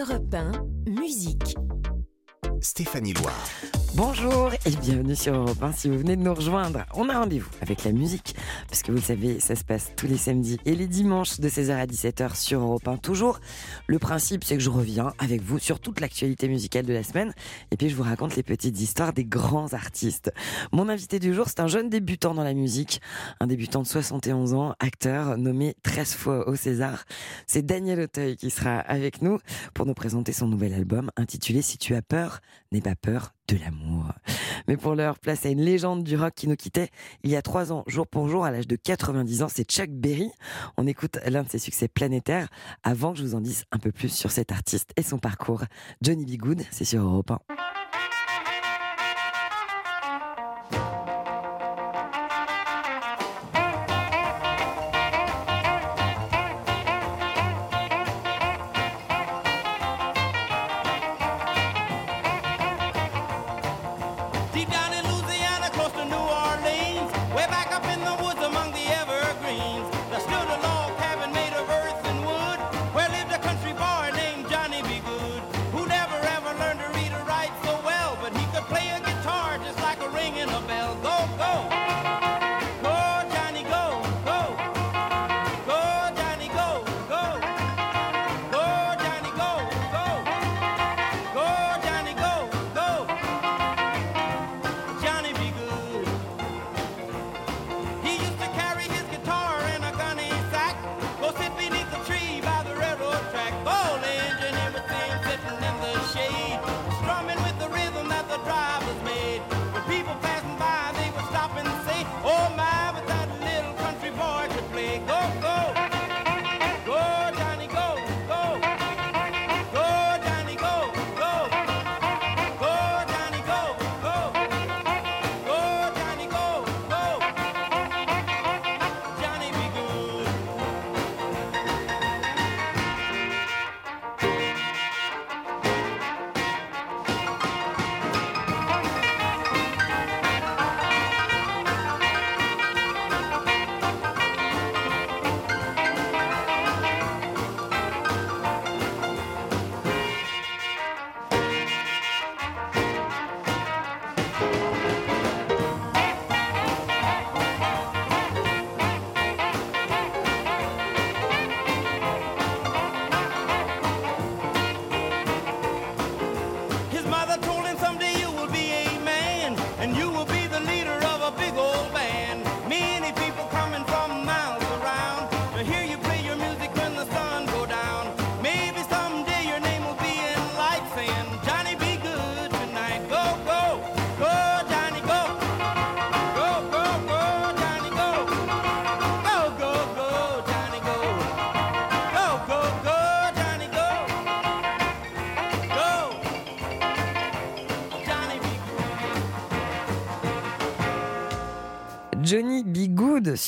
Europe 1, musique. Stéphanie Loire. Bonjour et bienvenue sur Europe 1 si vous venez de nous rejoindre. On a rendez-vous avec la musique, parce que vous le savez, ça se passe tous les samedis et les dimanches de 16h à 17h sur Europe 1 toujours. Le principe, c'est que je reviens avec vous sur toute l'actualité musicale de la semaine et puis je vous raconte les petites histoires des grands artistes. Mon invité du jour, c'est un jeune débutant dans la musique, un débutant de 71 ans, acteur nommé 13 fois au César. C'est Daniel Auteuil qui sera avec nous pour nous présenter son nouvel album intitulé Si tu as peur, n'aie pas peur de l'amour. Mais pour l'heure, place à une légende du rock qui nous quittait il y a trois ans, jour pour jour, à l'âge de 90 ans, c'est Chuck Berry. On écoute l'un de ses succès planétaires avant que je vous en dise un peu plus sur cet artiste et son parcours. Johnny B. Good, c'est sur Europe 1.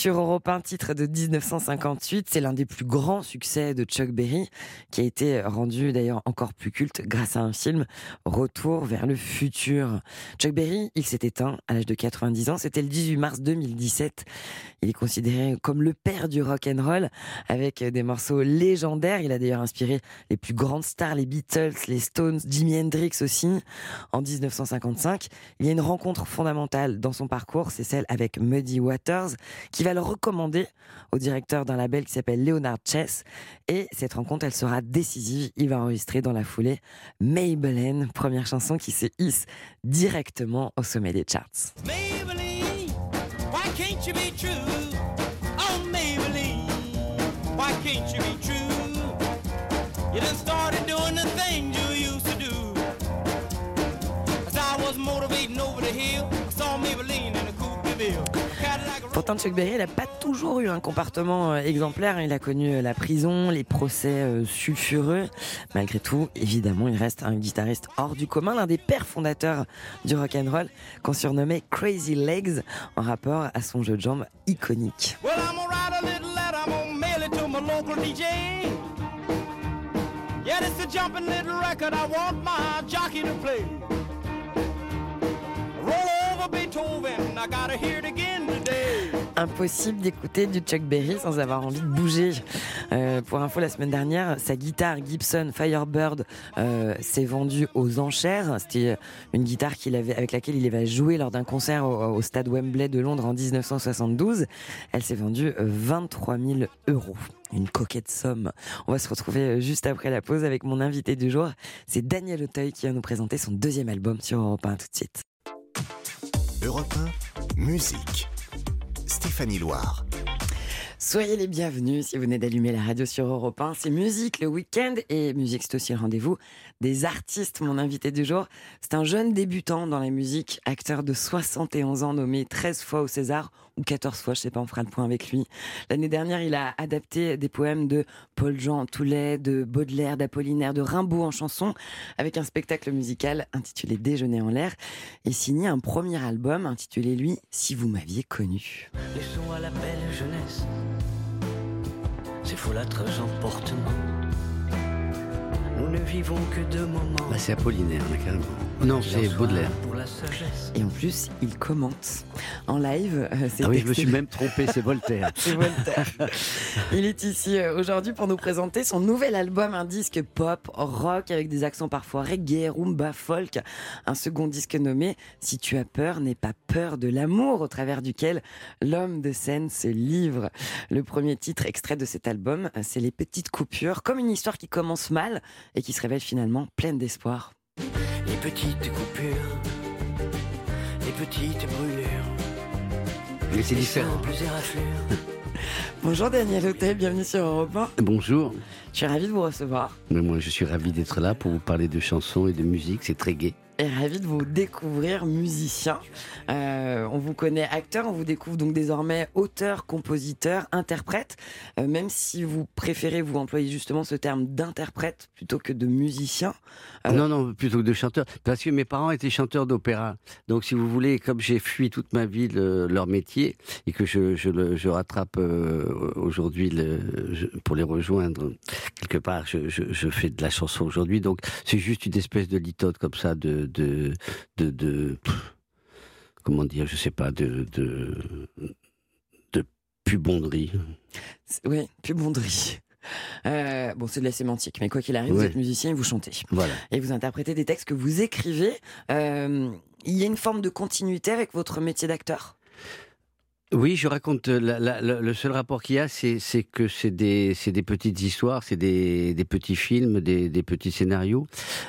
Sur Europe 1, titre de 1958. C'est l'un des plus grands succès de Chuck Berry, qui a été rendu d'ailleurs encore plus culte grâce à un film, Retour vers le futur. Chuck Berry, il s'est éteint à l'âge de 90 ans. C'était le 18 mars 2017. Il est considéré comme le père du rock and roll, avec des morceaux légendaires. Il a d'ailleurs inspiré les plus grandes stars, les Beatles, les Stones, Jimi Hendrix aussi. En 1955, il y a une rencontre fondamentale dans son parcours, c'est celle avec Muddy Waters, qui va le recommander au directeur d'un label qui s'appelle Leonard Chess. Et cette rencontre, elle sera décisive. Il va enregistrer dans la foulée Maybelline, première chanson qui se hisse directement au sommet des charts. Pourtant, Chuck Berry, n'a pas toujours eu un comportement euh, exemplaire. Il a connu euh, la prison, les procès euh, sulfureux. Malgré tout, évidemment, il reste un guitariste hors du commun, l'un des pères fondateurs du rock and roll, qu'on surnommait Crazy Legs, en rapport à son jeu de jambes iconique. Impossible d'écouter du Chuck Berry sans avoir envie de bouger. Euh, pour info, la semaine dernière, sa guitare Gibson Firebird euh, s'est vendue aux enchères. C'était une guitare qu'il avait, avec laquelle il avait joué lors d'un concert au, au stade Wembley de Londres en 1972. Elle s'est vendue 23 000 euros. Une coquette somme. On va se retrouver euh, juste après la pause avec mon invité du jour. C'est Daniel Auteuil qui va nous présenter son deuxième album sur Europe 1 tout de suite. Europe 1, musique. Stéphanie Loire. Soyez les bienvenus si vous venez d'allumer la radio sur Europe 1. C'est musique le week-end et musique c'est aussi le rendez-vous des artistes. Mon invité du jour, c'est un jeune débutant dans la musique, acteur de 71 ans nommé 13 fois au César ou 14 fois, je sais pas, on fera le point avec lui. L'année dernière, il a adapté des poèmes de Paul-Jean Toulet, de Baudelaire, d'Apollinaire, de Rimbaud en chanson avec un spectacle musical intitulé Déjeuner en l'air et signé un premier album intitulé lui Si vous m'aviez connu. Laissons à la belle jeunesse ces folâtres emportements. Nous ne vivons que de moments. Bah, c'est Apollinaire, là, carrément. Non, c'est Baudelaire. Pour la sagesse. Et en plus, il commente en live. euh, Ah oui, je me suis même trompé, c'est Voltaire. C'est Voltaire. Il est ici euh, aujourd'hui pour nous présenter son nouvel album, un disque pop, rock, avec des accents parfois reggae, rumba, folk. Un second disque nommé Si tu as peur, n'aie pas peur de l'amour, au travers duquel l'homme de scène se livre. Le premier titre extrait de cet album, euh, c'est Les Petites Coupures, comme une histoire qui commence mal et qui se révèle finalement pleine d'espoir. Les petites coupures, les petites brûlures. Mais c'est les différent. Bonjour Daniel Hôtel, bienvenue sur Europe 1. Bonjour, Je suis ravie de vous recevoir. mais moi je suis ravi d'être là pour vous parler de chansons et de musique, c'est très gai. Ravi de vous découvrir musicien. Euh, on vous connaît acteur, on vous découvre donc désormais auteur, compositeur, interprète, Euh, même si vous préférez vous employer justement ce terme d'interprète plutôt que de musicien. Euh, Non, non, plutôt que de chanteur. Parce que mes parents étaient chanteurs d'opéra. Donc, si vous voulez, comme j'ai fui toute ma vie le- leur métier et que je, je, rattrape aujourd'hui pour les rejoindre quelque part, je, je fais de la chanson aujourd'hui. Donc, c'est juste une espèce de litote comme ça de. De, de, comment dire, je sais pas, de. de, de pubonderie. oui, pubonderie. Euh, bon, c'est de la sémantique, mais quoi qu'il arrive, vous êtes musicien et vous chantez. Voilà. Et vous interprétez des textes que vous écrivez. Euh, il y a une forme de continuité avec votre métier d'acteur? Oui, je raconte. euh, le seul rapport qu'il y a, c'est que c'est des, petites histoires, c'est des, petits films, des, petits scénarios.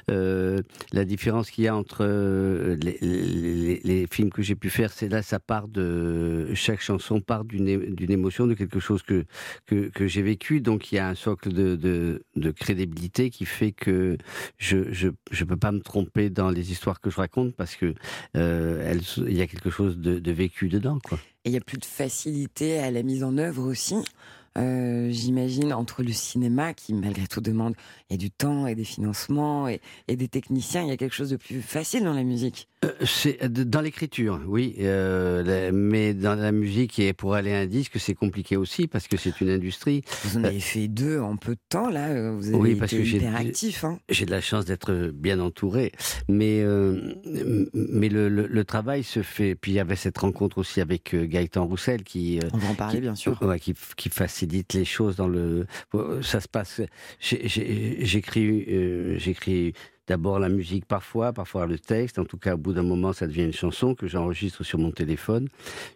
Euh, la différence qu'il y a entre euh, les, films que j'ai pu faire, c'est là, ça part de chaque chanson part d'une émotion, de quelque chose que que, j'ai vécu. Donc il y a un socle de, crédibilité qui fait que je je je peux pas me tromper dans les histoires que je raconte parce que euh, elles, il y a quelque chose de, de vécu dedans, quoi. Et il y a plus de facilité à la mise en œuvre aussi. euh, J'imagine entre le cinéma qui malgré tout demande il a du temps et des financements et, et des techniciens, il y a quelque chose de plus facile dans la musique. Euh, C'est euh, dans l'écriture, oui, euh, la- mais dans la musique et pour aller à un disque, c'est compliqué aussi parce que c'est une industrie. Vous en avez fait deux en peu de temps là, euh, vous avez Oui, été parce que j'ai- hyper actif. Hein. J'ai de la chance d'être bien entouré, mais euh, mais le, le- le travail se fait. Puis il y avait cette rencontre aussi avec euh, Gaëtan Roussel qui euh, On va en parler qui- bien sûr. Ouais, qui, qui facilite les choses dans le. Ça se passe. J'écris, euh, j'écris d'abord la musique parfois, parfois le texte. En tout cas, au bout d'un moment, ça devient une chanson que j'enregistre sur mon téléphone.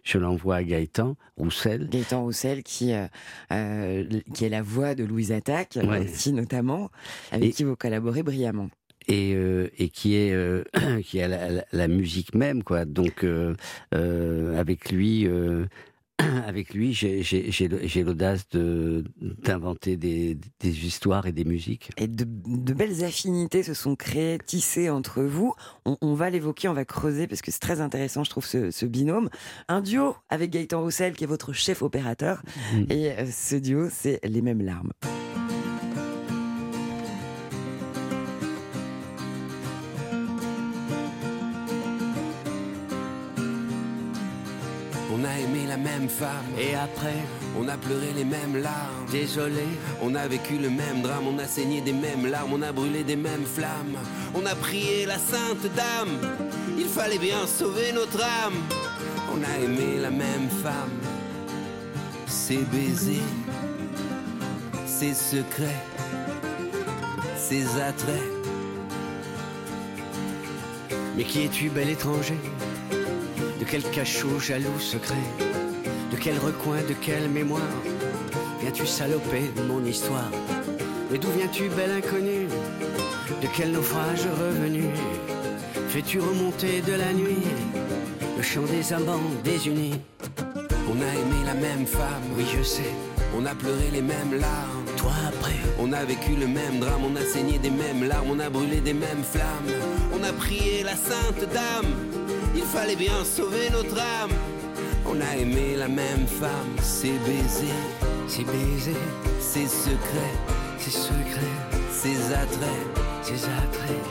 Je l'envoie à Gaëtan Roussel. Gaëtan Roussel qui, euh, euh, qui est la voix de Louise Attaque Ouais. aussi notamment, avec Et- qui vous collaborez brillamment. et, euh, et qui est euh, qui est la, musique même quoi donc euh, euh, avec lui euh, avec lui j'ai l'audace de d'inventer des, des histoires et des musiques Et de, de belles affinités se sont créées, tissées entre vous. On, on va l'évoquer, on va creuser parce que c'est très intéressant, je trouve, ce, ce binôme. Un duo avec Gaëtan Roussel, qui est votre chef opérateur. Mm. Et euh, ce duo, c'est Les mêmes larmes. Aimé la même femme. Et après, On a pleuré les mêmes larmes. Désolé, On a vécu le même drame. On a saigné des mêmes larmes. On a brûlé des mêmes flammes. On a prié la sainte dame. Il fallait bien sauver notre âme. On a aimé la même femme, ses baisers, ses secrets, ses attraits. Mais qui es-tu, bel étranger? Quel cachot jaloux secret De quel recoin, de quelle mémoire Viens-tu saloper mon histoire Mais d'où viens-tu, bel inconnu De quel naufrage revenu Fais-tu remonter de la nuit Le chant des amants désunis On a aimé la même femme, Oui, je sais, on a pleuré les mêmes larmes. toi après On a vécu le même drame, on a saigné des mêmes larmes, on a brûlé des mêmes flammes. On a prié la sainte dame, il fallait bien sauver notre âme. On a aimé la même femme, ses baisers, Ces baisers, ses secrets, ces secrets, ses attraits, ces attraits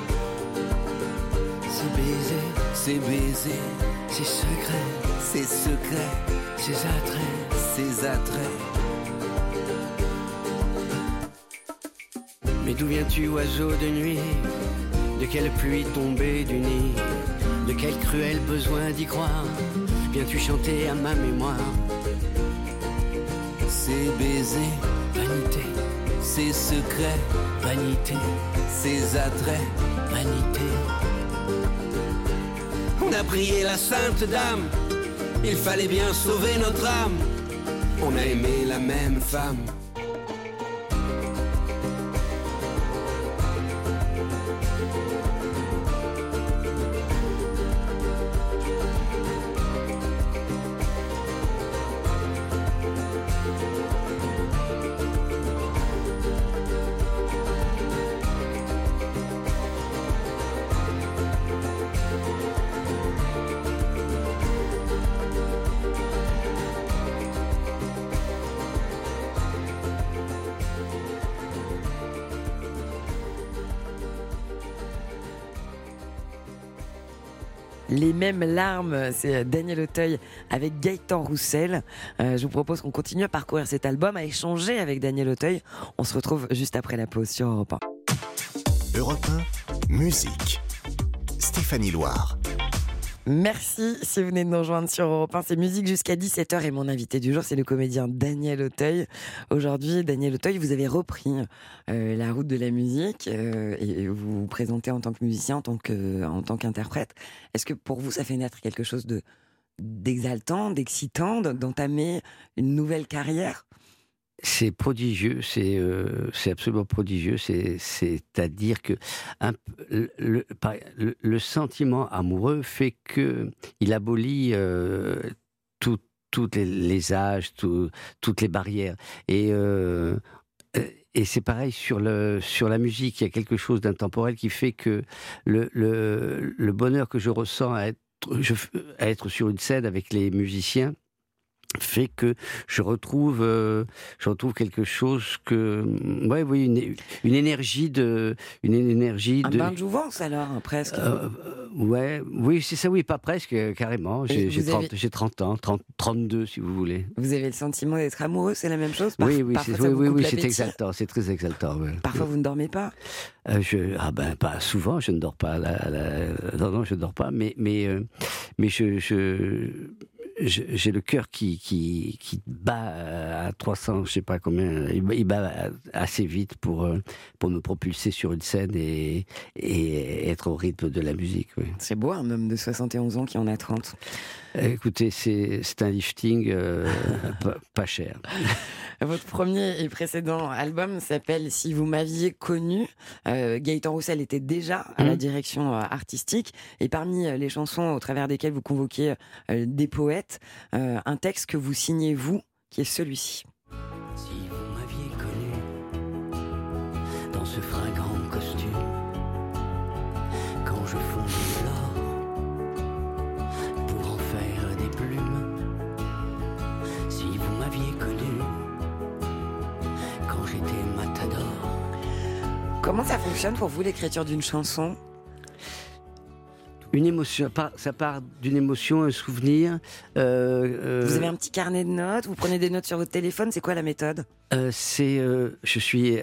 Ces baisers, ses baisers, ces secrets, ses secrets, ces attraits ses attraits. Mais d'où viens-tu, oiseau de nuit? De quelle pluie tombée du nid? De quel cruel besoin d'y croire Viens-tu chanter à ma mémoire Ses baisers, Vanité, ses secrets, vanité, ses attraits. vanité On a prié la sainte dame, il fallait bien sauver notre âme. On a aimé la même femme. Mêmes larmes, c'est Daniel Auteuil avec Gaëtan Roussel. Euh, je vous propose qu'on continue à parcourir cet album, à échanger avec Daniel Auteuil. On se retrouve juste après la pause sur Europe 1. Europe 1, musique. Stéphanie Loire. Merci si vous venez de nous rejoindre sur Europe 1. C'est musique jusqu'à 17h et mon invité du jour, c'est le comédien Daniel Auteuil. Aujourd'hui, Daniel Auteuil, vous avez repris euh, la route de la musique euh, et vous vous présentez en tant que musicien, en tant qu'interprète. Est-ce que pour vous, ça fait naître quelque chose de d'exaltant, d'excitant, d'entamer une nouvelle carrière? C'est prodigieux, c'est euh, absolument prodigieux. C'est c'est-à-dire que le, le, sentiment amoureux fait que il abolit euh, toutes les, âges, tout- toutes les barrières. Et euh, euh, et c'est pareil sur le sur la musique. Il y a quelque chose d'intemporel qui fait que le, le, le bonheur que je ressens à être à être sur une scène avec les musiciens fait que je retrouve euh, je retrouve quelque chose que ouais oui une, une énergie de une énergie Un de bain de jouvence alors, presque. euh, euh, ouais oui c'est ça oui pas presque carrément j'ai j'ai vous 30 avez- j'ai 30 ans 30 32 si vous voulez Vous avez le sentiment d'être amoureux, c'est la même chose? Par- oui oui parfois, c'est oui oui, oui, exaltant c'est très exaltant ouais. Parfois, vous ne dormez pas? Euh, je, ah ben pas souvent, je ne dors pas. La, la- non non, je ne dors pas, mais mais mais je- j'ai le cœur qui, qui qui bat à 300, je sais pas combien, il, bat- assez vite pour euh, pour me propulser sur une scène et et être au rythme de la musique. Oui. C'est beau, un homme de 71 ans qui en a 30. Écoutez, c'est un lifting euh, pas, pas cher. Votre premier et précédent album s'appelle Si vous m'aviez connu. Euh, Gaëtan Roussel était déjà à la Mhm. direction euh, artistique. Et parmi les chansons au travers desquelles vous convoquiez euh, des poètes, euh, un texte que vous signez vous, qui est celui-ci. Si vous m'aviez connu dans ce fringant Comment ça fonctionne pour vous l'écriture d'une chanson? Une émotion, ça part- d'une émotion, un souvenir. euh, euh, Vous avez un petit carnet de notes, vous prenez des notes sur votre téléphone, c'est quoi la méthode? Euh, c'est, euh, je suis,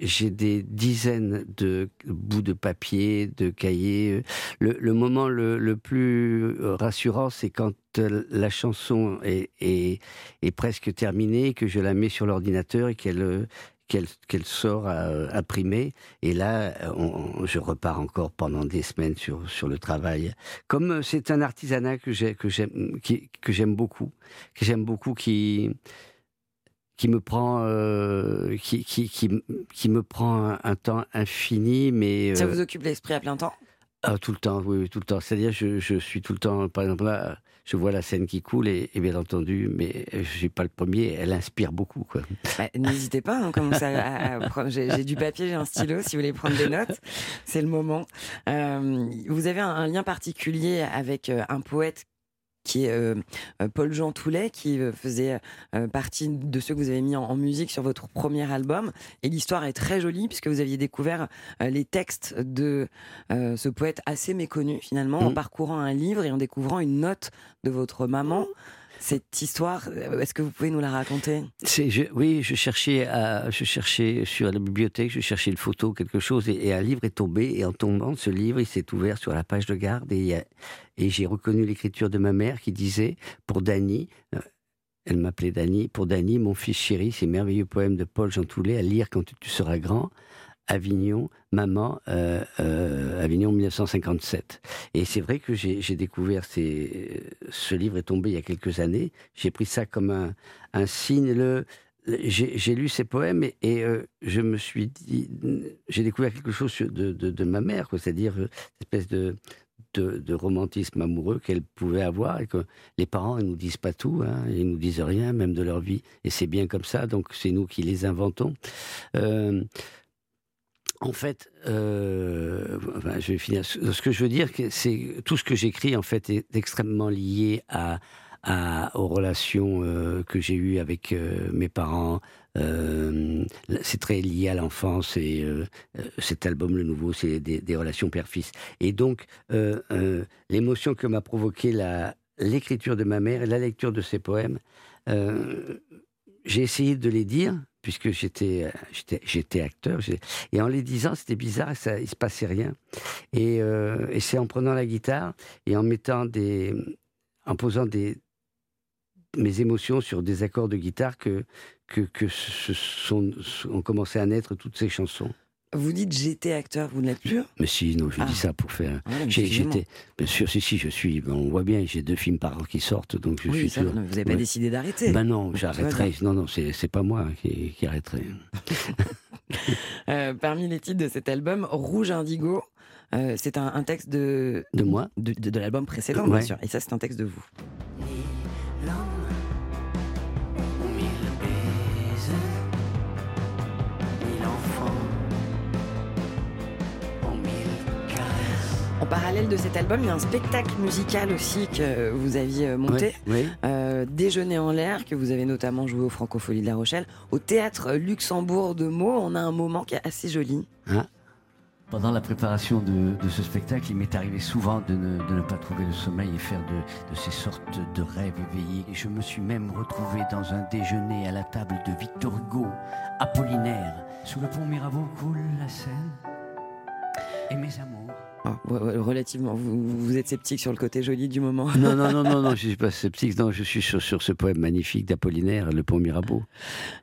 j'ai des dizaines de bouts de papier, de cahiers. Le, le moment le, le plus rassurant, c'est quand la chanson est, est, est presque terminée, que je la mets sur l'ordinateur et qu'elle qu'elle sort à, imprimée. Et là, on- on- je repars encore pendant des semaines sur, sur le travail. Comme euh, c'est un artisanat que j'ai- que j'aime que beaucoup, que j'aime beaucoup, qui qui me prend euh, qui, qui, qui, qui me prend un, un temps infini mais Ça euh, vous occupe l'esprit à plein temps? Ah, tout le temps oui, oui, tout le temps c'est-à-dire je, je suis tout le temps par exemple là je vois la scène qui coule et, et bien entendu mais je suis pas le premier elle inspire beaucoup quoi Bah, N'hésitez pas, hein, commencez à, à j'ai j'ai du papier, j'ai un stylo, si vous voulez prendre des notes, c'est le moment. Euh, vous avez un, un lien particulier avec euh, un poète qui est euh, euh, Paul-Jean Toulet, qui euh, faisait partie de ceux que vous avez mis en, en musique sur votre premier album. Et l'histoire est très jolie, puisque vous aviez découvert les textes de ce poète assez méconnu, finalement, en Mhm. parcourant un livre et en découvrant une note de votre maman. Cette histoire, est-ce que vous pouvez nous la raconter? Je, oui, je cherchais, à, je cherchais sur la bibliothèque, je cherchais une photo, quelque chose, et, et un livre est tombé. Et en tombant de ce livre, il s'est ouvert sur la page de garde, et, il y a- et j'ai reconnu l'écriture de ma mère qui disait pour Dany. euh, Elle m'appelait Dany. Pour Dany, mon fils chéri, ces merveilleux poèmes de Paul Jean Toulet à lire quand tu seras grand. Avignon, maman, euh, euh, Avignon 1957. Et c'est vrai que j'ai découvert ce livre est tombé il y a quelques années. J'ai pris ça comme un, signe. J'ai lu ces poèmes et, je me suis dit, j'ai découvert quelque chose de, de, ma mère, c'est-à-dire cette espèce de, de, romantisme amoureux qu'elle pouvait avoir et que les parents ils nous disent pas tout, hein, ils nous disent rien, même de leur vie, et c'est bien comme ça. Donc c'est nous qui les inventons. Euh, en fait, euh, je vais finir. Ce que je veux dire, c'est tout ce que j'écris en fait est extrêmement lié à, aux relations euh, que j'ai eues avec mes parents. Euh, c'est très lié à l'enfance et euh, euh, cet album, le nouveau, c'est des, relations père-fils. Et donc, l'émotion que m'a provoqué l'écriture de ma mère et la lecture de ses poèmes, j'ai essayé de les dire puisque j'étais acteur et en les disant c'était bizarre ça il se passait rien et, et c'est en prenant la guitare et en mettant des en posant des mes émotions sur des accords de guitare que que, que ce sont ont commencé à naître toutes ces chansons Vous dites j'étais acteur, vous ne l'êtes plus mais si non je Ah. dis ça pour faire j'étais bien sûr si si je suis on voit bien j'ai deux films par an qui sortent donc je Oui, suis ça, toujours- vous n'avez pas Ouais. décidé d'arrêter. ben non, j'arrêterai. Non, non, c'est pas moi qui, qui arrêterai. Euh, parmi les titres de cet album, Rouge Indigo, euh, c'est un, un texte de, De moi de, de- de l'album précédent, bien sûr. Et ça, c'est un texte de vous. En parallèle de cet album, il y a un spectacle musical aussi que vous aviez monté. Oui, oui. Euh, Déjeuner en l'air, que vous avez notamment joué au Francofolie de La Rochelle. Au théâtre Luxembourg de Meaux, on a un moment qui est assez joli. Pendant la préparation de, de ce spectacle, il m'est arrivé souvent de ne, de ne pas trouver le sommeil et faire de, de ces sortes de rêves éveillés. Et je me suis même retrouvé dans un déjeuner à la table de Victor Hugo, Apollinaire. Sous le pont Mirabeau coule la Seine. Et mes amours. Ouais, relativement, vous, vous êtes sceptique sur le côté joli du moment. Non, non, non, non, non, je suis pas sceptique. Non, je suis sur, sur ce poème magnifique d'Apollinaire, Le pont Mirabeau.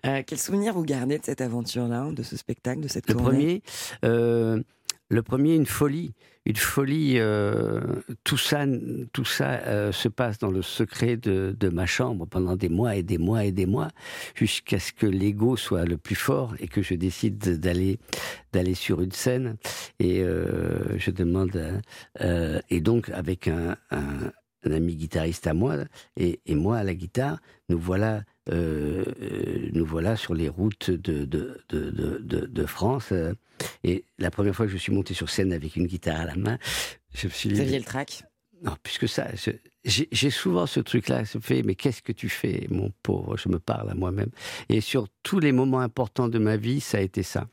Euh, quel souvenir vous gardez de cette aventure-là, de ce spectacle, de cette Le tournée? premier, euh, le premier, une folie, une folie. euh, tout ça, tout ça euh, se passe dans le secret de, ma chambre pendant des mois et des mois et des mois, jusqu'à ce que l'ego soit le plus fort et que je décide d'aller d'aller sur une scène. Et euh, je demande, et donc avec un, ami guitariste à moi et moi à la guitare, nous voilà. Euh, euh, nous voilà sur les routes de, de, de, de, de- de France. et la première fois que je suis monté sur scène avec une guitare à la main, je me suis dit, Xavier le track. non, puisque ça, j'ai souvent ce truc-là, se fait, mais qu'est-ce que tu fais, mon pauvre? Je me parle à moi-même. Et sur tous les moments importants de ma vie, ça a été ça.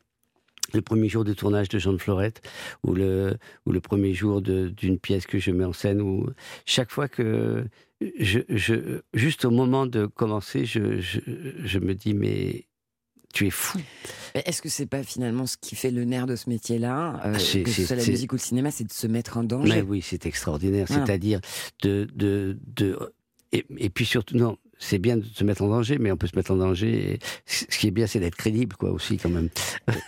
le premier jour de tournage de Jean de Florette ou le ou le premier jour d'une pièce que je mets en scène ou chaque fois que je, je juste au moment de commencer je, je, je me dis mais tu es fou. Est-ce que c'est pas finalement ce qui fait le nerf de ce métier-là, euh, Ah, que ce soit la musique ou le cinéma, c'est de se mettre en danger? Mais oui, c'est extraordinaire. C'est-à-dire de, de, de et, et puis surtout non, c'est bien de se mettre en danger, mais on peut se mettre en danger. et ce qui est bien, c'est d'être crédible, quoi, aussi quand même.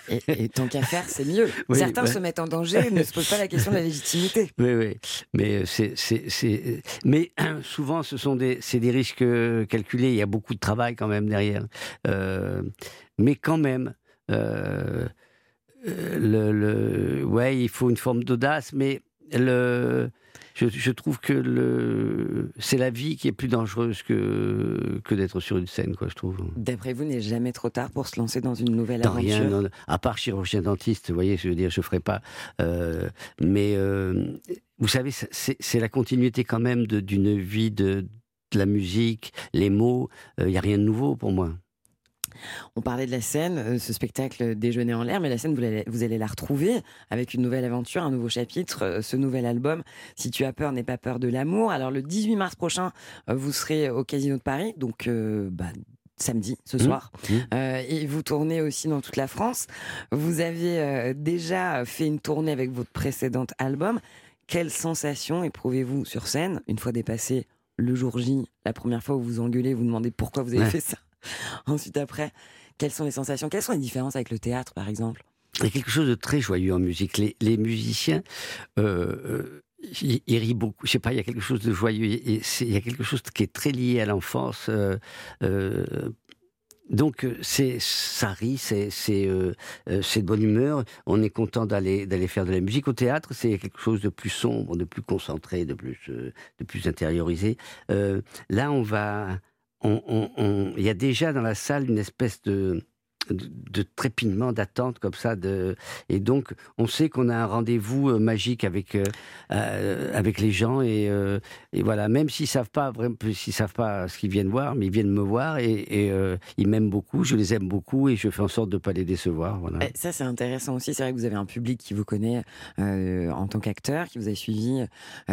Et, et tant qu'à faire, c'est mieux. Oui, Certains se mettent en danger ne se posent pas la question de la légitimité. Oui, oui. Mais euh, c'est, c'est, mais souvent, ce sont des, c'est des risques euh, calculés. Il y a beaucoup de travail quand même derrière. Euh, mais quand même, euh, euh, le, le, ouais, il faut une forme d'audace, mais le, je, je trouve que le, c'est la vie qui est plus dangereuse que, que d'être sur une scène, quoi, je trouve. D'après vous, n'est jamais trop tard pour se lancer dans une nouvelle aventure rien, non, à part chirurgien dentiste, vous voyez, je veux dire, je ferai pas. euh, mais euh, vous savez, c'est la continuité quand même d'une vie de, de la musique, les mots. Il n'y a rien de nouveau pour moi. On parlait de la scène, euh, ce spectacle Déjeuner en l'air, mais la scène, vous allez, vous allez la retrouver avec une nouvelle aventure, un nouveau chapitre, euh, ce nouvel album. Si tu as peur, n'aie pas peur de l'amour. Alors, le 18 mars prochain, euh, vous serez au Casino de Paris, donc euh, bah, samedi, ce Mmh. soir. Mmh. Euh, et vous tournez aussi dans toute la France. Vous avez euh, déjà fait une tournée avec votre précédent album. Quelle sensation éprouvez-vous sur scène une fois dépassé le jour J, la première fois où vous engueulez, vous demandez pourquoi vous avez Ouais. fait ça? Ensuite, après, quelles sont les sensations? Quelles sont les différences avec le théâtre, par exemple? Il y a quelque chose de très joyeux en musique. Les, musiciens, euh, ils, ils rient beaucoup. Je sais pas, il y a quelque chose de joyeux. Il y a quelque chose qui est très lié à l'enfance. euh, euh, donc euh, c'est ça rit, c'est de bonne humeur. On est content d'aller faire de la musique au théâtre. C'est quelque chose de plus sombre, de plus concentré, de plus de plus intériorisé. Là, on va, il y a déjà dans la salle une espèce de de, trépinement, d'attente comme ça. Et donc, on sait qu'on a un rendez-vous euh, magique avec, euh, euh, avec les gens. Et, voilà, même s'ils savent pas savent pas ce qu'ils viennent voir, mais ils viennent me voir et, ils m'aiment beaucoup, je les aime beaucoup et je fais en sorte de pas les décevoir. Voilà. Eh, Ça, c'est intéressant aussi. C'est vrai que vous avez un public qui vous connaît en tant qu'acteur, qui vous a suivi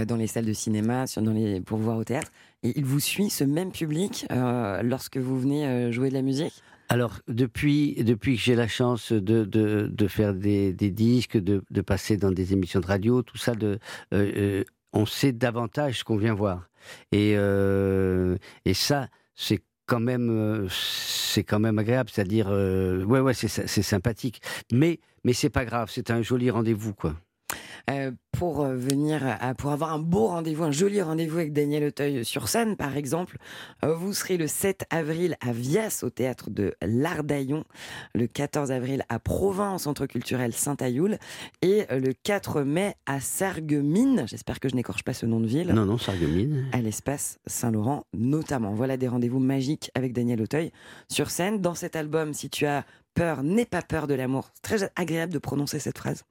dans les salles de cinéma, dans les, pour voir au théâtre. Et il vous suit, ce même public, lorsque vous venez jouer de la musique? Alors, depuis, depuis que j'ai la chance de, de, de faire des, des disques, de, de passer dans des émissions de radio, tout ça, euh, euh, on sait davantage ce qu'on vient voir. Et, euh, et ça, c'est quand même, c'est quand même agréable. C'est-à-dire, euh, ouais, ouais, c'est, c'est sympathique. Mais, mais c'est pas grave. C'est un joli rendez-vous, quoi. Euh, pour euh, venir, à, pour avoir un beau rendez-vous, un joli rendez-vous avec Daniel Auteuil sur scène, par exemple, euh, vous serez le 7 avril à Vias, au théâtre de l'Ardaillon, le 14 avril à Provins, au centre culturel Saint-Ayoul, et le 4 mai à Sarreguemines, j'espère que je n'écorche pas ce nom de ville, Non, non, Sarreguemines. à l'espace Saint-Laurent notamment. Voilà des rendez-vous magiques avec Daniel Auteuil sur scène. Dans cet album, si tu as peur, n'aie pas peur de l'amour. Très agréable de prononcer cette phrase.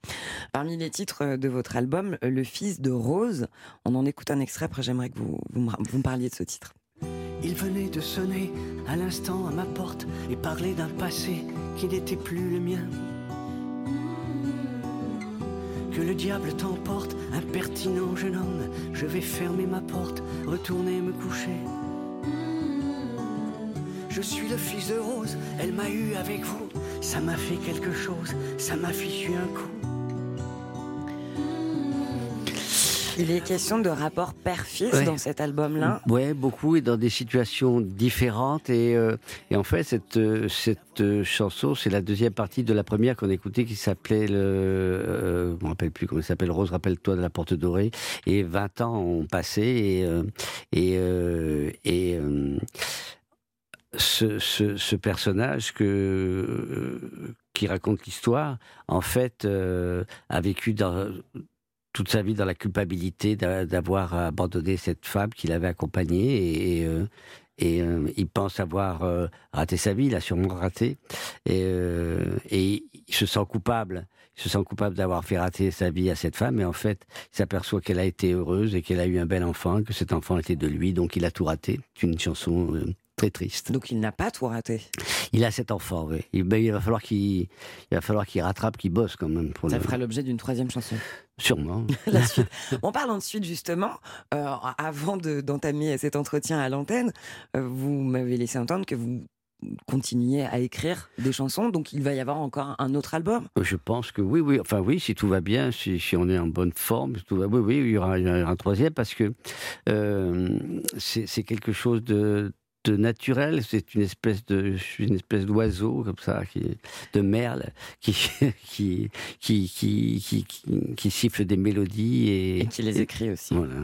Parmi les titres de votre album, Le fils de Rose, on en écoute un extrait. Après, j'aimerais que vous, vous, vous me parliez de ce titre. Il venait de sonner à l'instant à ma porte et parler d'un passé qui n'était plus le mien. Que le diable t'emporte, impertinent jeune homme, je vais fermer ma porte, retourner me coucher. Je suis le fils de Rose, elle m'a eu avec vous, ça m'a fait quelque chose, ça m'a fichu un coup. Il est question de rapport père-fils Ouais. dans cet album-là. Ouais, beaucoup et dans des situations différentes. Et, euh, et en fait, cette, euh, cette euh, chanson, c'est la deuxième partie de la première qu'on écoutait qui s'appelait le. Euh, je me rappelle plus comment elle s'appelle. Rose, rappelle-toi de la Porte Dorée. Et 20 ans ont passé et. euh, et, euh, et euh, ce, ce, personnage que, euh, qui raconte l'histoire, en fait, euh, a vécu toute sa vie dans la culpabilité d'a- d'avoir abandonné cette femme qu'il avait accompagnée et, et, euh, et, il pense avoir raté sa vie, il a sûrement raté et, et il se sent coupable. Il se sent coupable d'avoir fait rater sa vie à cette femme, mais en fait, il s'aperçoit qu'elle a été heureuse et qu'elle a eu un bel enfant, que cet enfant était de lui, donc il a tout raté. C'est une chanson très triste. Donc il n'a pas tout raté. Il a cet enfant, oui. Il, ben, il va falloir qu'il, il va falloir qu'il rattrape, qu'il bosse quand même. Pour Ça le- fera l'objet d'une troisième chanson. Sûrement. la suite. En parlant de suite, justement, euh, avant de- d'entamer cet entretien à l'antenne, euh, vous m'avez laissé entendre que vous continuiez à écrire des chansons, donc il va y avoir encore un autre album. Je pense que oui, oui. Enfin oui, si tout va bien, si, si on est en bonne forme, si tout va, oui, oui, il y aura, un troisième parce que euh, c'est quelque chose de, naturel. C'est une espèce de, je suis une espèce d'oiseau comme ça, qui, de merle, qui qui qui qui qui, qui- qui siffle des mélodies et, Et qui les écrit aussi. Voilà.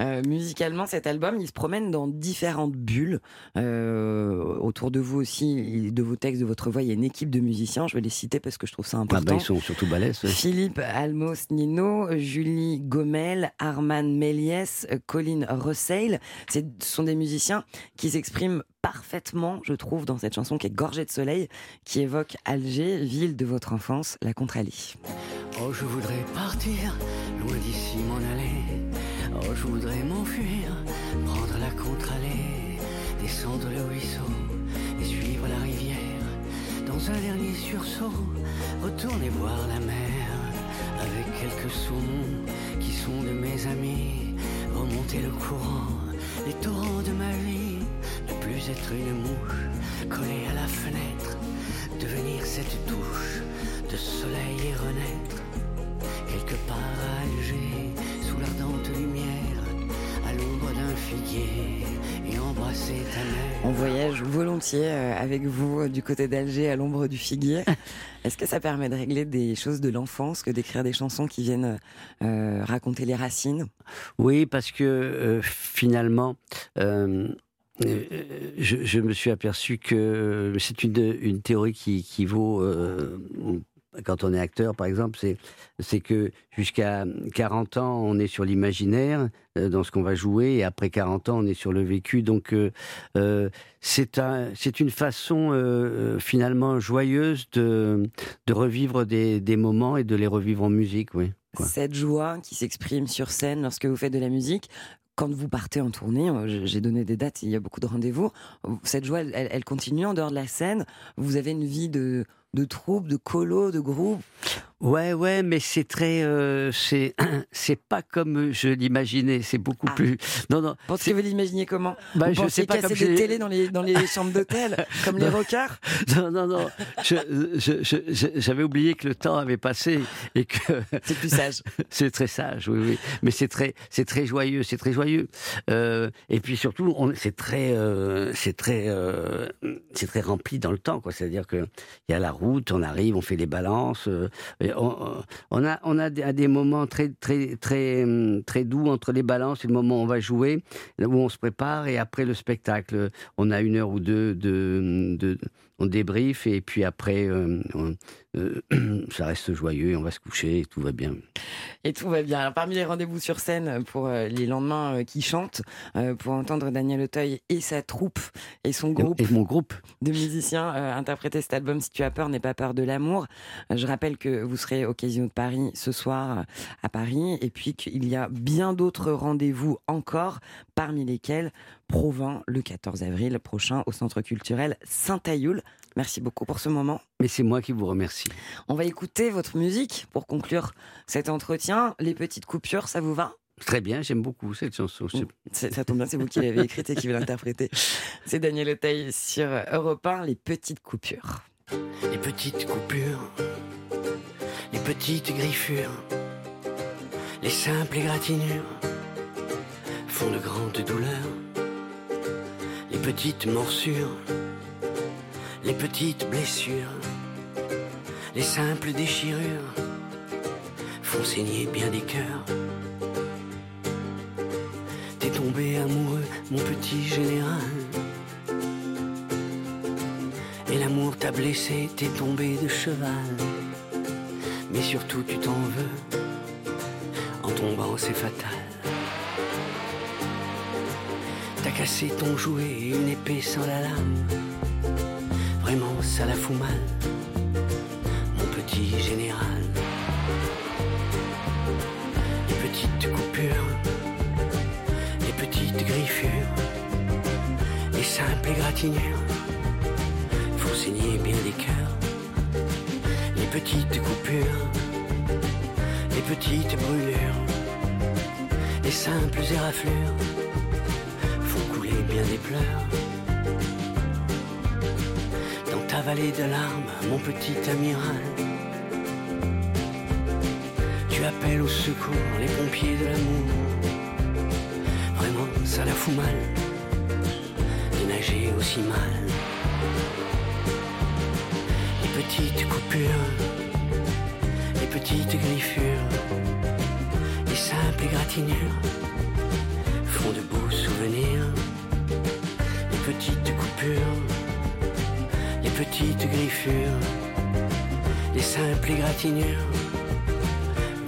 Euh, musicalement, cet album, il se promène dans différentes bulles. Euh, autour de vous aussi, de vos textes, de votre voix, il y a une équipe de musiciens. Je vais les citer parce que je trouve ça Ah important. bah, ils sont surtout balèzes. ouais. Philippe Almos Nino, Julie Gomel, Arman Méliès, Colin Russell. Ce sont des musiciens qui s'expriment parfaitement, je trouve, dans cette chanson qui est gorgée de soleil, qui évoque Alger, ville de votre enfance, la Contralie. Oh, je voudrais partir, loin d'ici m'en aller. Oh, je voudrais m'enfuir, prendre la contre-allée, descendre le ruisseau et suivre la rivière. Dans un dernier sursaut, retourner voir la mer avec quelques saumons qui sont de mes amis. Remonter le courant, les torrents de ma vie, plus être une mouche collée à la fenêtre, devenir cette touche de soleil et renaître. Quelque part à Alger, sous l'ardente lumière, à l'ombre d'un figuier, et embrasser ta mère. On voyage volontiers euh, avec vous euh, du côté d'Alger à l'ombre du figuier. Est-ce que ça permet de régler des choses de l'enfance que d'écrire des chansons qui viennent euh, raconter les racines? Oui, parce que euh, finalement, euh, euh, je, je me suis aperçu que c'est une, une théorie qui, qui vaut euh, quand on est acteur, par exemple, c'est que jusqu'à 40 ans, on est sur l'imaginaire euh, dans ce qu'on va jouer, et après 40 ans, on est sur le vécu. Donc, euh, euh, c'est un, c'est une façon euh, finalement joyeuse de, de revivre des, des moments et de les revivre en musique, oui. Cette joie qui s'exprime sur scène lorsque vous faites de la musique, quand vous partez en tournée, euh, j'ai donné des dates, il y a beaucoup de rendez-vous, cette joie, elle continue en dehors de la scène. Vous avez une vie de, de troupe, de colo, de groupe? Ouais, ouais, mais c'est très, euh, c'est, c'est pas comme je l'imaginais. C'est beaucoup Ah. plus. Non, non. Parce que vous l'imaginez comment Bah, Vous je sais pas comme des télés dans les, dans les chambres d'hôtel, comme les rockers Non, non, non. Je- je- je- je- j'avais oublié que le temps avait passé et que C'est plus sage. c'est très sage, oui, oui. Mais c'est très, c'est très joyeux, c'est très joyeux. Euh, et puis surtout, on, c'est très, euh, c'est très, euh, c'est très rempli dans le temps, quoi. C'est-à-dire que il y a la route, on arrive, on fait les balances. euh, et on, a, on a des, moments très, très, très, hum, très doux entre les balances le moment où on va jouer, où on se prépare et après le spectacle, on a une heure ou deux de, de on débriefe et puis après, on- euh, ça reste joyeux et on va se coucher et tout va bien. Et tout va bien. Alors, parmi les rendez-vous sur scène pour euh, les lendemains euh, qui chantent, pour entendre Daniel Auteuil et sa troupe et son groupe Et mon groupe, de musiciens interpréter cet album Si tu as peur, n'aie pas peur de l'amour. Je rappelle que vous serez au Casino de Paris ce soir à Paris et puis qu'il y a bien d'autres rendez-vous encore, parmi lesquels Provins le 14 avril prochain au Centre culturel Saint-Ayoul. Merci beaucoup pour ce moment. mais c'est moi qui vous remercie. On va écouter votre musique pour conclure cet entretien. Les petites coupures, ça vous va? Très bien, j'aime beaucoup cette chanson. C'est- Ça tombe bien, c'est vous qui l'avez écrite et qui l'interpréter. C'est Daniel Auteuil sur Europe 1, Les petites coupures. Les petites coupures, les petites griffures, les simples égratignures font de grandes douleurs. Les petites morsures, les petites blessures, les simples déchirures font saigner bien des cœurs. T'es tombé amoureux, mon petit général. Et l'amour t'a blessé, t'es tombé de cheval. Mais surtout tu t'en veux. En tombant, c'est fatal. T'as cassé ton jouet, une épée sans la lame. Vraiment, ça la fout mal. Mon petit général. Les petites coupures, les petites griffures, les simples égratignures font saigner bien des cœurs. Les petites coupures, les petites brûlures, les simples éraflures font couler bien des pleurs. Vallée de larmes, mon petit amiral, tu appelles au secours les pompiers de l'amour. Vraiment, ça la fout mal de nager aussi mal. Les petites coupures, les petites griffures, les simples égratignures font de beaux souvenirs. Les petites coupures, petites griffures, les simples égratignures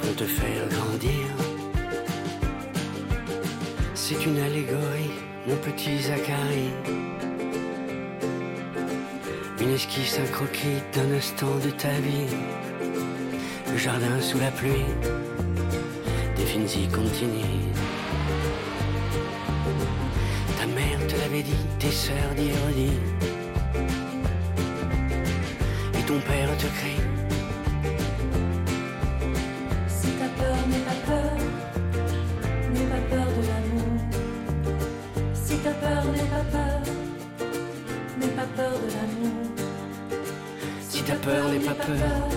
vont te faire grandir. C'est une allégorie, mon petit Zacharie. Une esquisse, un croquis d'un instant de ta vie. Le jardin sous la pluie, des fins continues. Ta mère te l'avait dit, tes sœurs d'hier te crie. Si t'as peur, n'aie pas peur, n'aie pas peur de l'amour. Si t'as peur, n'aie pas peur, n'aie pas peur de l'amour. Si t'as peur, n'aie pas peur,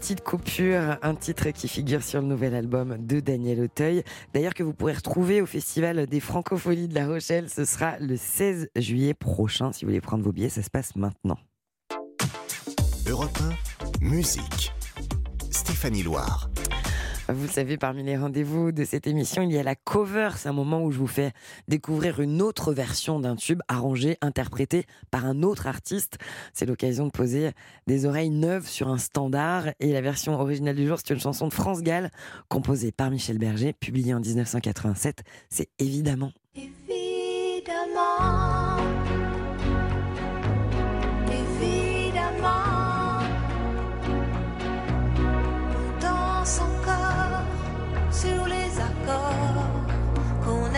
Les petites coupures, un titre qui figure sur le nouvel album de Daniel Auteuil. D'ailleurs que vous pourrez retrouver au Festival des Francopholies de La Rochelle. Ce sera le 16 juillet prochain. Si vous voulez prendre vos billets, ça se passe maintenant. Europe 1, musique. Stéphanie Loire. Vous le savez, parmi les rendez-vous de cette émission, il y a la cover. C'est un moment où je vous fais découvrir une autre version d'un tube arrangé, interprété par un autre artiste. C'est l'occasion de poser des oreilles neuves sur un standard. Et la version originale du jour, c'est une chanson de France Gall, composée par Michel Berger, publiée en 1987. C'est évidemment Évidemment, évidemment, sur les accords qu'on.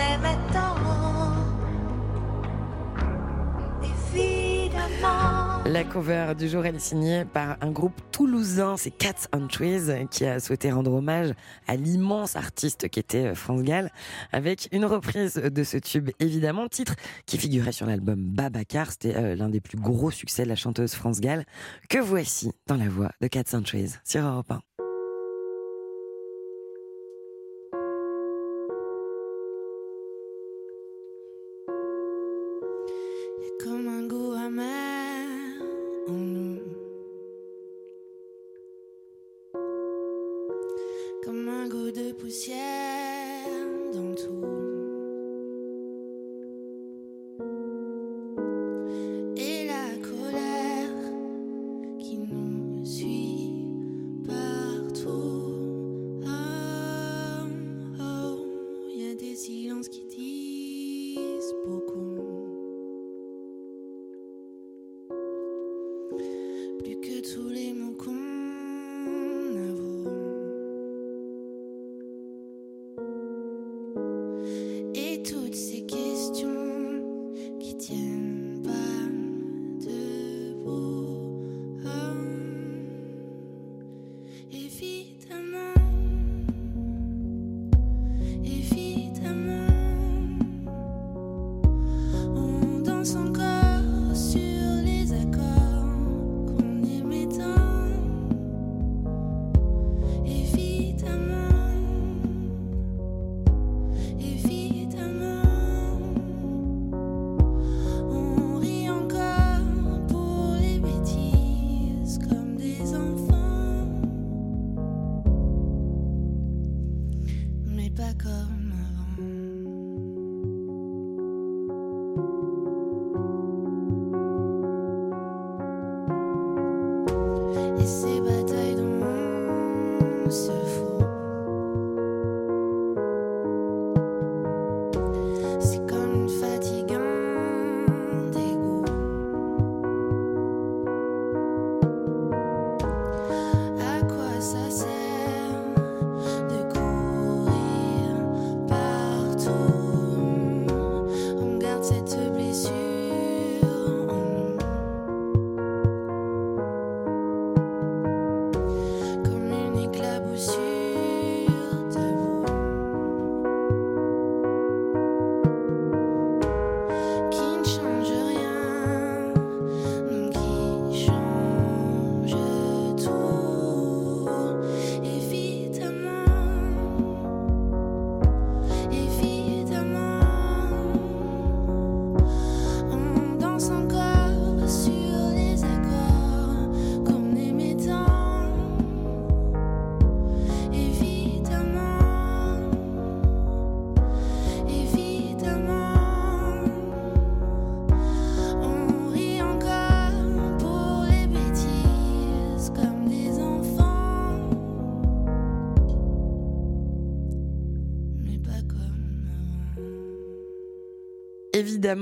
La cover du jour, est signée par un groupe toulousain, c'est Cats and Trees, qui a souhaité rendre hommage à l'immense artiste qui était euh, France Gall, avec une reprise de ce tube, évidemment, titre qui figurait sur l'album Babacar, c'était euh, l'un des plus gros succès de la chanteuse France Gall, que voici dans la voix de Cats and Trees sur Europe 1.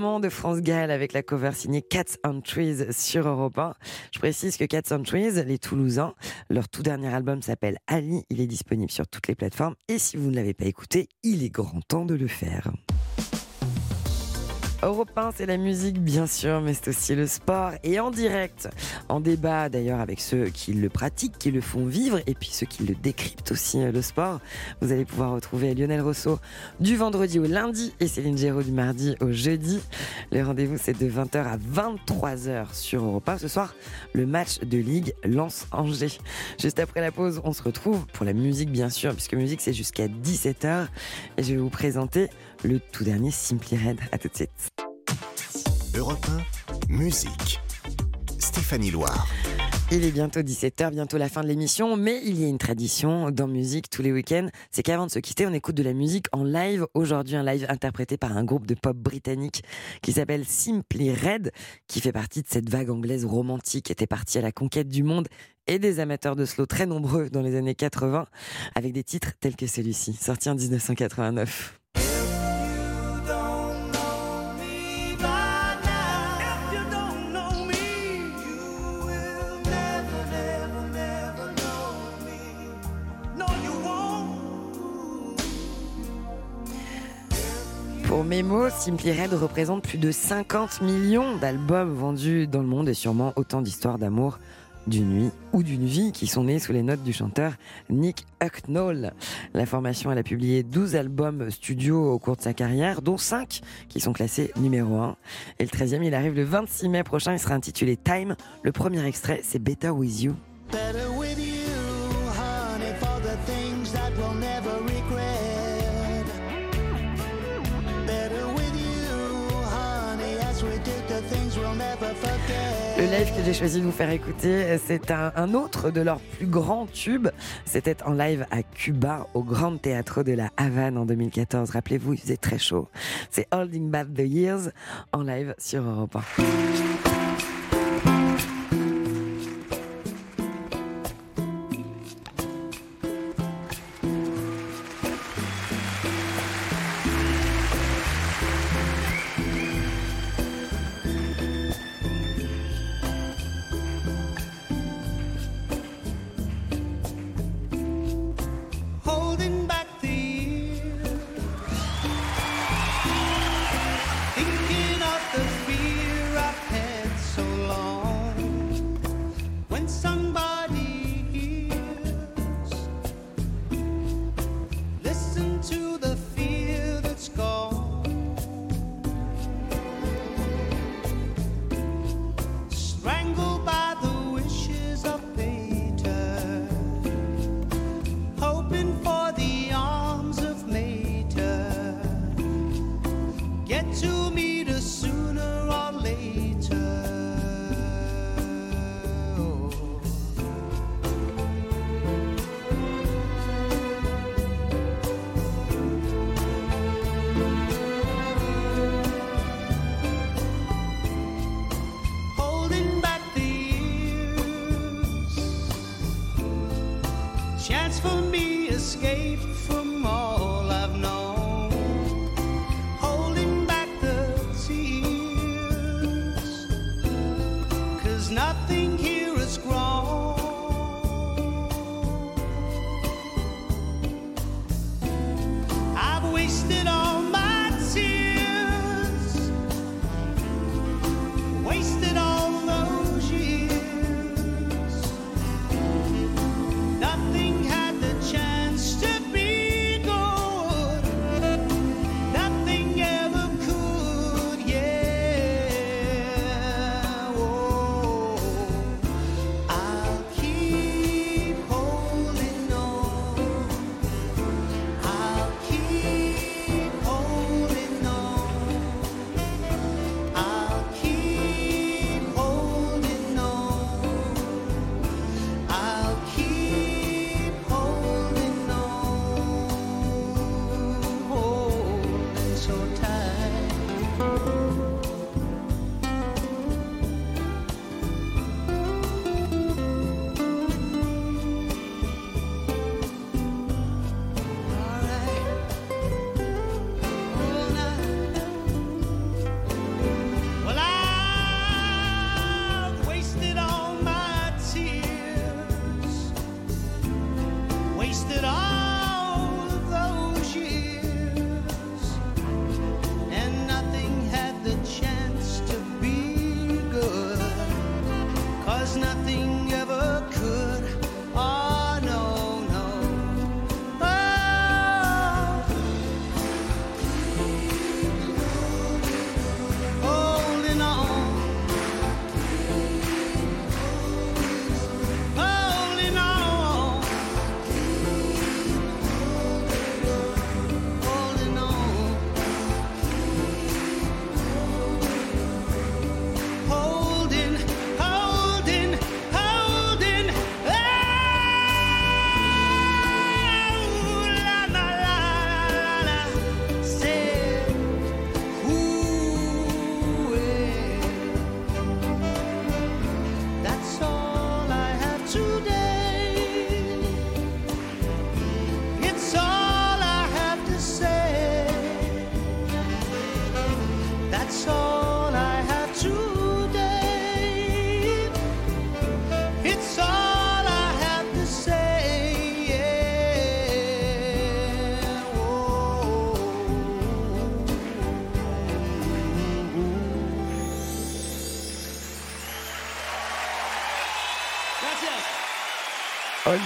De France Gall avec la cover signée Cats on Trees sur Europe 1. Je précise que Cats on Trees, les Toulousains, leur tout dernier album s'appelle Ali. Il est disponible sur toutes les plateformes. Et si vous ne l'avez pas écouté, il est grand temps de le faire. Europe 1, c'est la musique, bien sûr, mais c'est aussi le sport. Et en direct, en débat d'ailleurs avec ceux qui le pratiquent, qui le font vivre, et puis ceux qui le décryptent aussi, euh, le sport. Vous allez pouvoir retrouver Lionel Rousseau du vendredi au lundi et Céline Géraud du mardi au jeudi. Le rendez-vous, c'est de 20h à 23h sur Europe 1. Ce soir, le match de Ligue Lance-Angers. Juste après la pause, on se retrouve pour la musique, bien sûr, puisque musique, c'est jusqu'à 17h. Et je vais vous présenter le tout dernier Simply Red. À tout de suite. Europe 1, musique. Stéphanie Loire. Il est bientôt 17h, bientôt la fin de l'émission, mais il y a une tradition dans musique tous les week-ends, c'est qu'avant de se quitter, on écoute de la musique en live. Aujourd'hui, un live interprété par un groupe de pop britannique qui s'appelle Simply Red, qui fait partie de cette vague anglaise romantique qui était partie à la conquête du monde et des amateurs de slow très nombreux dans les années 80, avec des titres tels que celui-ci, sorti en 1989. Pour Memo, Simply Red représente plus de 50 millions d'albums vendus dans le monde et sûrement autant d'histoires d'amour d'une nuit ou d'une vie qui sont nées sous les notes du chanteur Nick Hucknall. La formation, elle a publié 12 albums studio au cours de sa carrière, dont 5 qui sont classés numéro 1. Et le 13e, il arrive le 26 mai prochain, il sera intitulé Time. Le premier extrait, c'est Better With You. Le live que j'ai choisi de vous faire écouter, c'est un, autre de leurs plus grands tubes. C'était en live à Cuba, au Grand Théâtre de la Havane en 2014. Rappelez-vous, il faisait très chaud. C'est Holding Back the Years en live sur Europe 1.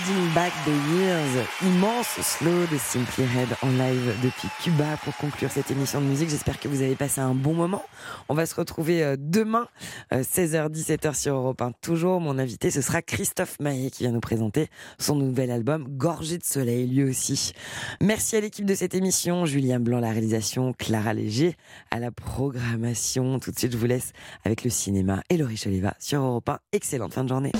Holding Back the Years, immense slow de Simply Red en live depuis Cuba pour conclure cette émission de musique. J'espère que vous avez passé un bon moment. On va se retrouver euh, demain, euh, 16h-17h sur Europe 1. Toujours, mon invité, ce sera Christophe Maillet qui vient nous présenter son nouvel album Gorgé de soleil, lui aussi. Merci à l'équipe de cette émission, Julien Blanc, la réalisation, Clara Léger à la programmation. Tout de suite, je vous laisse avec le cinéma et Laurie Choleva sur Europe 1. Excellente fin de journée.